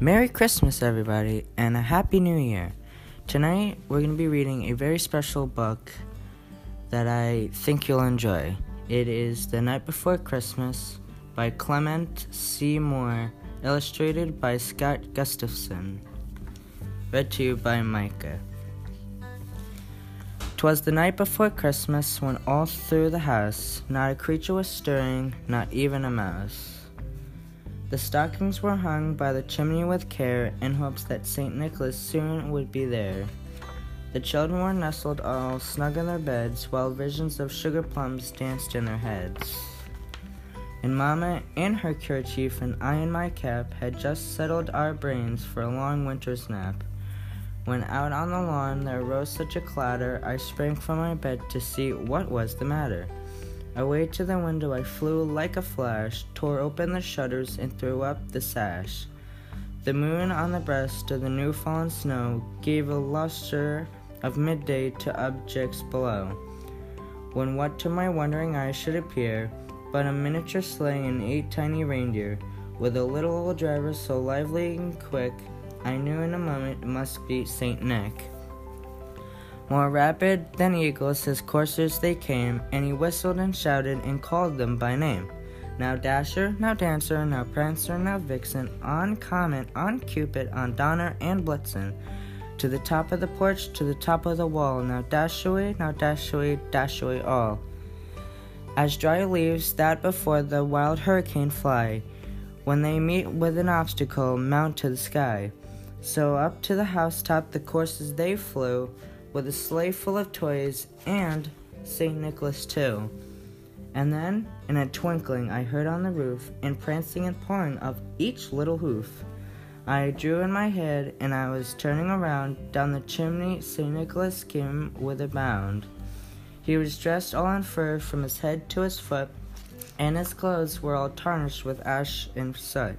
Merry Christmas, everybody, and a Happy New Year. Tonight, we're going to be reading a very special book that I think you'll enjoy. It is The Night Before Christmas by Clement C. Moore, illustrated by Scott Gustafson. Read to you by Micah. Twas the night before Christmas when all through the house not a creature was stirring, not even a mouse. The stockings were hung by the chimney with care in hopes that St. Nicholas soon would be there. The children were nestled all snug in their beds while visions of sugar plums danced in their heads. And Mamma in her kerchief and I in my cap had just settled our brains for a long winter's nap. When out on the lawn there arose such a clatter, I sprang from my bed to see what was the matter. Away to the window I flew like a flash, tore open the shutters, and threw up the sash. The moon on the breast of the new fallen snow gave a lustre of midday to objects below. When what to my wondering eyes should appear but a miniature sleigh and eight tiny reindeer, with a little old driver so lively and quick, I knew in a moment it must be Saint Nick. More rapid than eagles his coursers they came, and he whistled and shouted and called them by name. Now Dasher, now Dancer, now Prancer, now Vixen, on Comet, on Cupid, on Donner and Blitzen, to the top of the porch, to the top of the wall, now dash away, now dash away, dash away all. As dry leaves that before the wild hurricane fly, when they meet with an obstacle, mount to the sky. So up to the housetop the coursers they flew, with a sleigh full of toys and St. Nicholas too. And then, in a twinkling, I heard on the roof, and prancing and pawing of each little hoof. I drew in my head, and I was turning around. Down the chimney, St. Nicholas came with a bound. He was dressed all in fur from his head to his foot, and his clothes were all tarnished with ash and soot.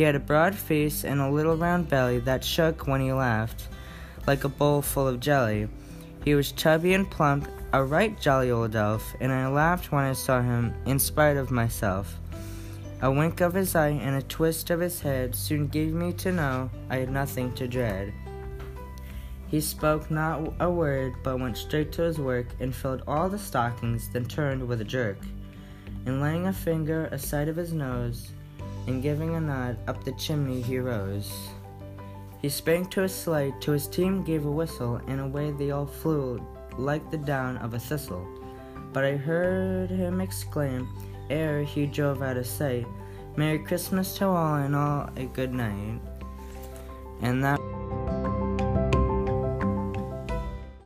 He had a broad face and a little round belly that shook when he laughed, like a bowl full of jelly. He was chubby and plump, a right jolly old elf, and I laughed when I saw him, in spite of myself. A wink of his eye and a twist of his head soon gave me to know I had nothing to dread. He spoke not a word, but went straight to his work and filled all the stockings, then turned with a jerk. And laying a finger aside of his nose, and giving a nod up the chimney he rose. He sprang to his sleigh, to his team gave a whistle, and away they all flew like the down of a thistle. But I heard him exclaim, ere he drove out of sight, Merry Christmas to all and all a good night. And that